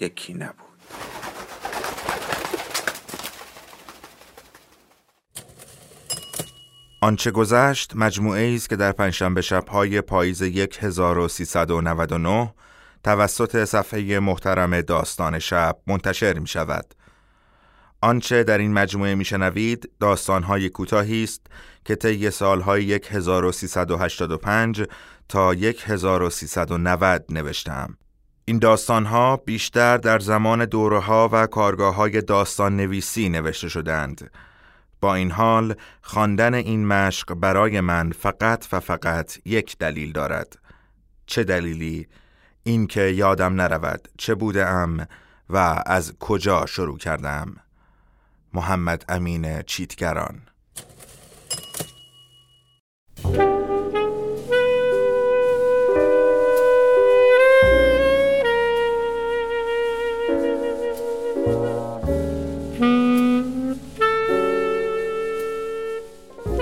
یکی نبود آنچه گذشت مجموعه است که در پنجشنبه شبهای پاییز 1399 توسط صفحه محترم داستان شب منتشر می شود. آنچه در این مجموعه میشنوید داستانهای کوتاهی است که طی سالهای 1385 تا 1390 نوشتم. این داستانها بیشتر در زمان دوره ها و کارگاه های داستان نویسی نوشته شدند. با این حال خواندن این مشق برای من فقط و فقط یک دلیل دارد. چه دلیلی؟ این که یادم نرود چه بودم و از کجا شروع کردم. محمد امین چیتگران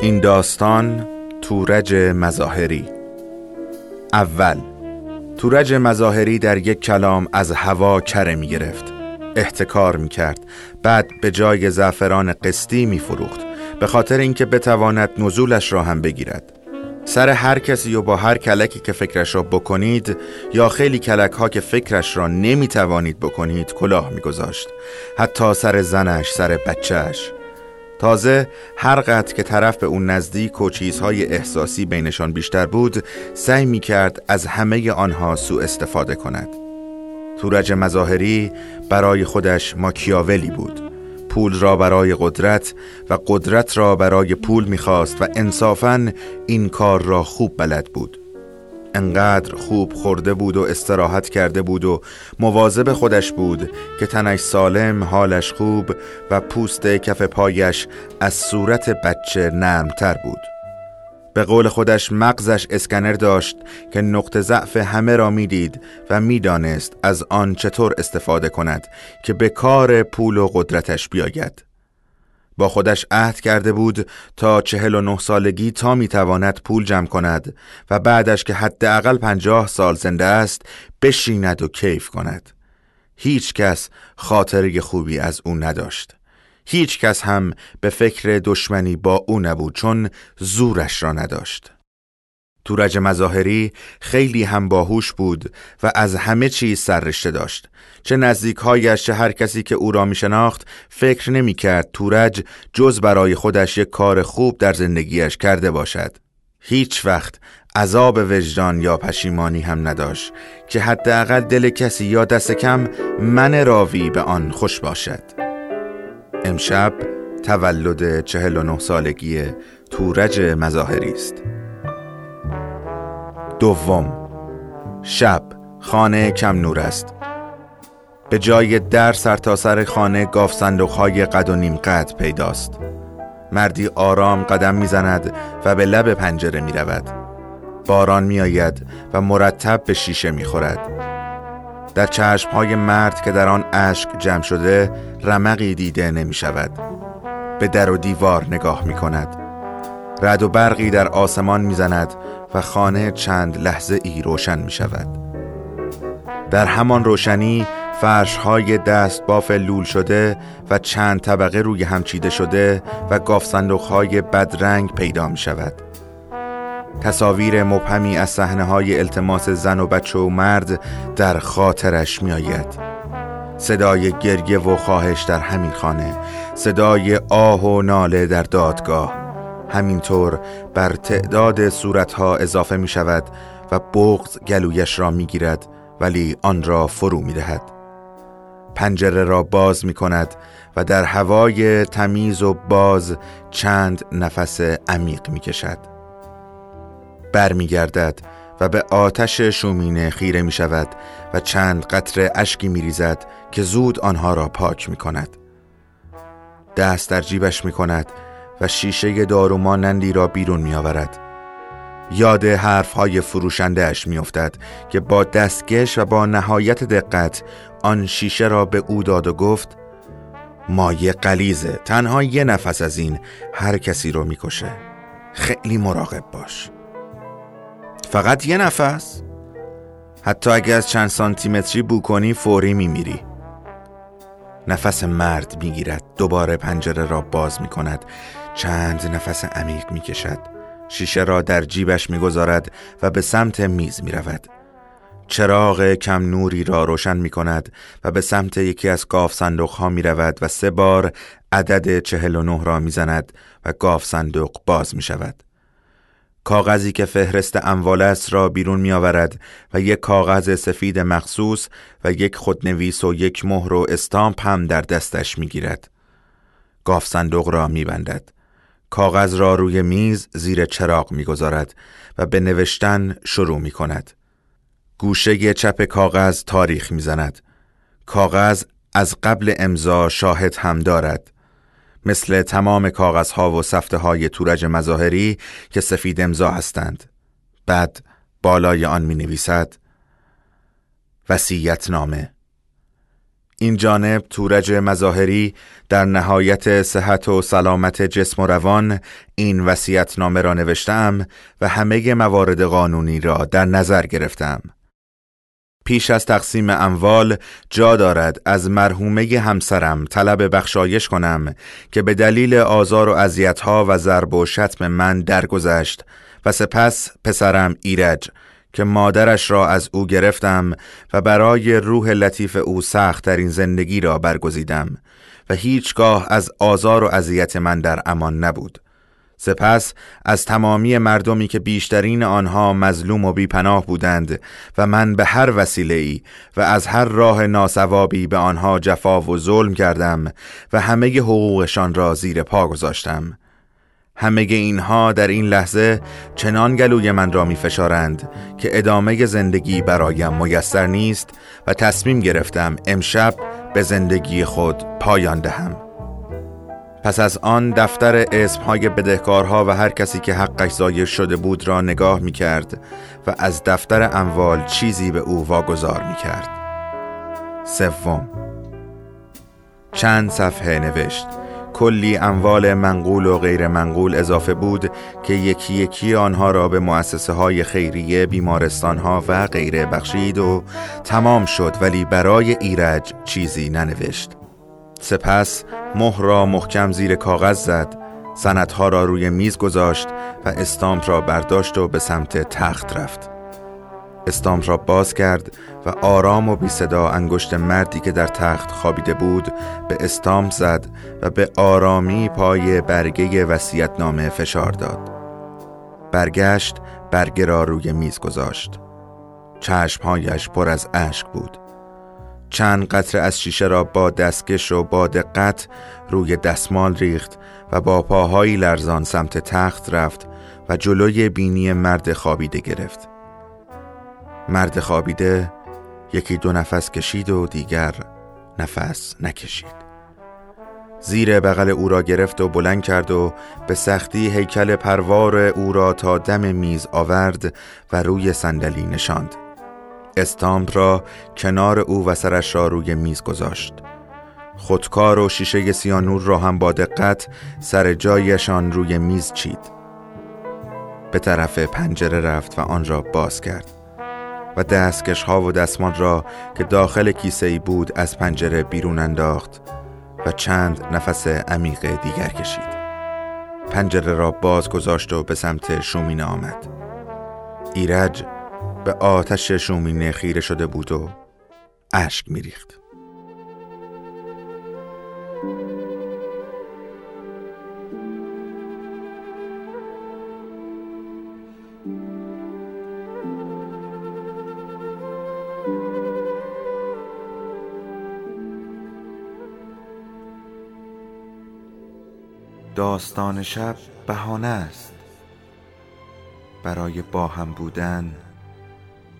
این داستان تورج مظاهری. اول تورج مظاهری در یک کلام از هوا کره می گرفت احتکار می کرد بعد به جای زعفران قسطی می فروخت به خاطر اینکه بتواند نزولش را هم بگیرد. سر هر کسی و با هر کلکی که فکرش را بکنید یا خیلی کلک ها که فکرش را نمی توانید بکنید کلاه می گذاشت. حتی سر زنش سر بچهش تازه هر قدر که طرف به اون نزدیک و چیزهای احساسی بینشان بیشتر بود سعی می کرد از همه آنها سوء استفاده کند. تورج مظاهری برای خودش ماکیاولی بود. پول را برای قدرت و قدرت را برای پول می‌خواست و انصافا این کار را خوب بلد بود. انقدر خوب خورده بود و استراحت کرده بود و مواظب خودش بود که تنش سالم حالش خوب و پوست کف پایش از صورت بچه نرمتر بود. به قول خودش مغزش اسکنر داشت که نقطه ضعف همه را می‌دید و می‌دانست از آن چطور استفاده کند که به کار پول و قدرتش بیاید. با خودش عهد کرده بود تا چهل و نه سالگی تا می‌تواند پول جمع کند و بعدش که حداقل پنجاه سال زنده است بشیند و کیف کند. هیچ کس خاطری خوبی از او نداشت. هیچ کس هم به فکر دشمنی با او نبود چون زورش را نداشت. تورج مظاهری خیلی هم باهوش بود و از همه چیز سررشته داشت. چه نزدیکهایش چه هر کسی که او را می شناخت فکر نمی کرد تورج جز برای خودش یک کار خوب در زندگیش کرده باشد. هیچ وقت عذاب وجدان یا پشیمانی هم نداشت که حداقل دل کسی یا دست کم من راوی به آن خوش باشد. امشب تولد 49 سالگی تورج مظاهری است. دوم شب خانه کم نور است. به جای در سرتاسر سر خانه گاف صندوق های قد و نیم قد پیداست. مردی آرام قدم می‌زند و به لب پنجره می رود باران می آید و مرتب به شیشه می خورد در چشم های مرد که در آن اشک جمع شده رمقی دیده نمی شود به در و دیوار نگاه می کند رد و برقی در آسمان می زند و خانه چند لحظه ای روشن می شود در همان روشنی فرش های دست باف لول شده و چند طبقه روی هم چیده شده و گاف های بدرنگ پیدا می شود تصاویر مبهمی از صحنه های التماس زن و بچه و مرد در خاطرش می آید صدای گریه و خواهش در همین خانه صدای آه و ناله در دادگاه. همینطور بر تعداد صورتها اضافه می شود و بغض گلویش را می گیرد ولی آن را فرو می دهد پنجره را باز می کند و در هوای تمیز و باز چند نفس عمیق می کشد برمیگردد و به آتش شومینه خیره می شود و چند قطره اشکی می ریزد که زود آنها را پاک می کند. دست در جیبش می کند و شیشه دارو مانندی را بیرون می آورد. یاد حرف های فروشنده اش می افتد که با دستکش و با نهایت دقت آن شیشه را به او داد و گفت مایه قلیزه تنها یه نفس از این هر کسی رو می‌کشه خیلی مراقب باش فقط یه نفس؟ حتی اگه از چند سانتیمتری بو کنی فوری میمیری. نفس مرد می‌گیرد دوباره پنجره را باز می کند چند نفس عمیق می کشد شیشه را در جیبش می‌گذارد و به سمت میز می رود چراغ کم نوری را روشن می کند و به سمت یکی از گاف صندوق ها می رود و سه بار عدد چهل و نه را می زند و گاف صندوق باز می شود. کاغذی که فهرست اموال است را بیرون می آورد و یک کاغذ سفید مخصوص و یک خودنویس و یک مهر و استامپ هم در دستش می گیرد. گاف صندوق را می بندد. کاغذ را روی میز زیر چراغ می گذارد و به نوشتن شروع می کند. گوشه چپ کاغذ تاریخ می‌زند. کاغذ از قبل امضا شاهد هم دارد. مثل تمام کاغذها و سفته های تورج مظاهری که سفید امضا هستند. بعد بالای آن می نویسد وسیعت نامه این جانب تورج مظاهری در نهایت صحت و سلامت جسم و روان این وسیعت نامه را نوشتم و همه موارد قانونی را در نظر گرفتم. پیش از تقسیم اموال جا دارد از مرحومه همسرم طلب بخشایش کنم که به دلیل آزار و اذیت‌ها و ضرب و شتم من درگذشت و سپس پسرم ایرج که مادرش را از او گرفتم و برای روح لطیف او سخت ترین زندگی را برگزیدم و هیچگاه از آزار و اذیت من در امان نبود. سپس از تمامی مردمی که بیشترین آنها مظلوم و بیپناه بودند و من به هر وسیله ای و از هر راه ناسوابی به آنها جفا و ظلم کردم و همه حقوقشان را زیر پا گذاشتم. همه اینها در این لحظه چنان گلوی من را می فشارند که ادامه زندگی برایم میسر نیست و تصمیم گرفتم امشب به زندگی خود پایان دهم. پس از آن دفتر اسمهای بدهکارها و هر کسی که حقش ضایع شده بود را نگاه می کرد و از دفتر اموال چیزی به او واگذار می کرد. سوم. چند صفحه نوشت. کلی اموال منقول و غیر منقول اضافه بود که یکی یکی آنها را به مؤسسه های خیریه بیمارستان ها و غیره بخشید و تمام شد ولی برای ایرج چیزی ننوشت. سپس مهر را محکم زیر کاغذ زد سندها را روی میز گذاشت و استامپ را برداشت و به سمت تخت رفت. استامپ را باز کرد و آرام و بی صدا انگشت مردی که در تخت خوابیده بود به استامپ زد و به آرامی پای برگه وسیعت نامه فشار داد. برگشت برگه را روی میز گذاشت. چشمهایش پر از اشک بود. چند قطره از شیشه را با دستکش و با دقت روی دستمال ریخت و با پاهایی لرزان سمت تخت رفت و جلوی بینی مرد خوابیده گرفت. مرد خوابیده یکی دو نفس کشید و دیگر نفس نکشید. زیر بغل او را گرفت و بلند کرد و به سختی هیکل پروار او را تا دم میز آورد و روی صندلی نشاند. استامپ را کنار او و سرش را روی میز گذاشت. خودکار و شیشه سیانور را هم با دقت سر جایشان روی میز چید. به طرف پنجره رفت و آن را باز کرد و دستکش ها و دستمان را که داخل کیسه ای بود از پنجره بیرون انداخت و چند نفس عمیق دیگر کشید. پنجره را باز گذاشت و به سمت شومینه آمد. ایرج به آتش شومینه خیره شده بود و اشک میریخت. داستان شب بهانه است برای با هم بودن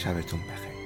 شبتون بخیر.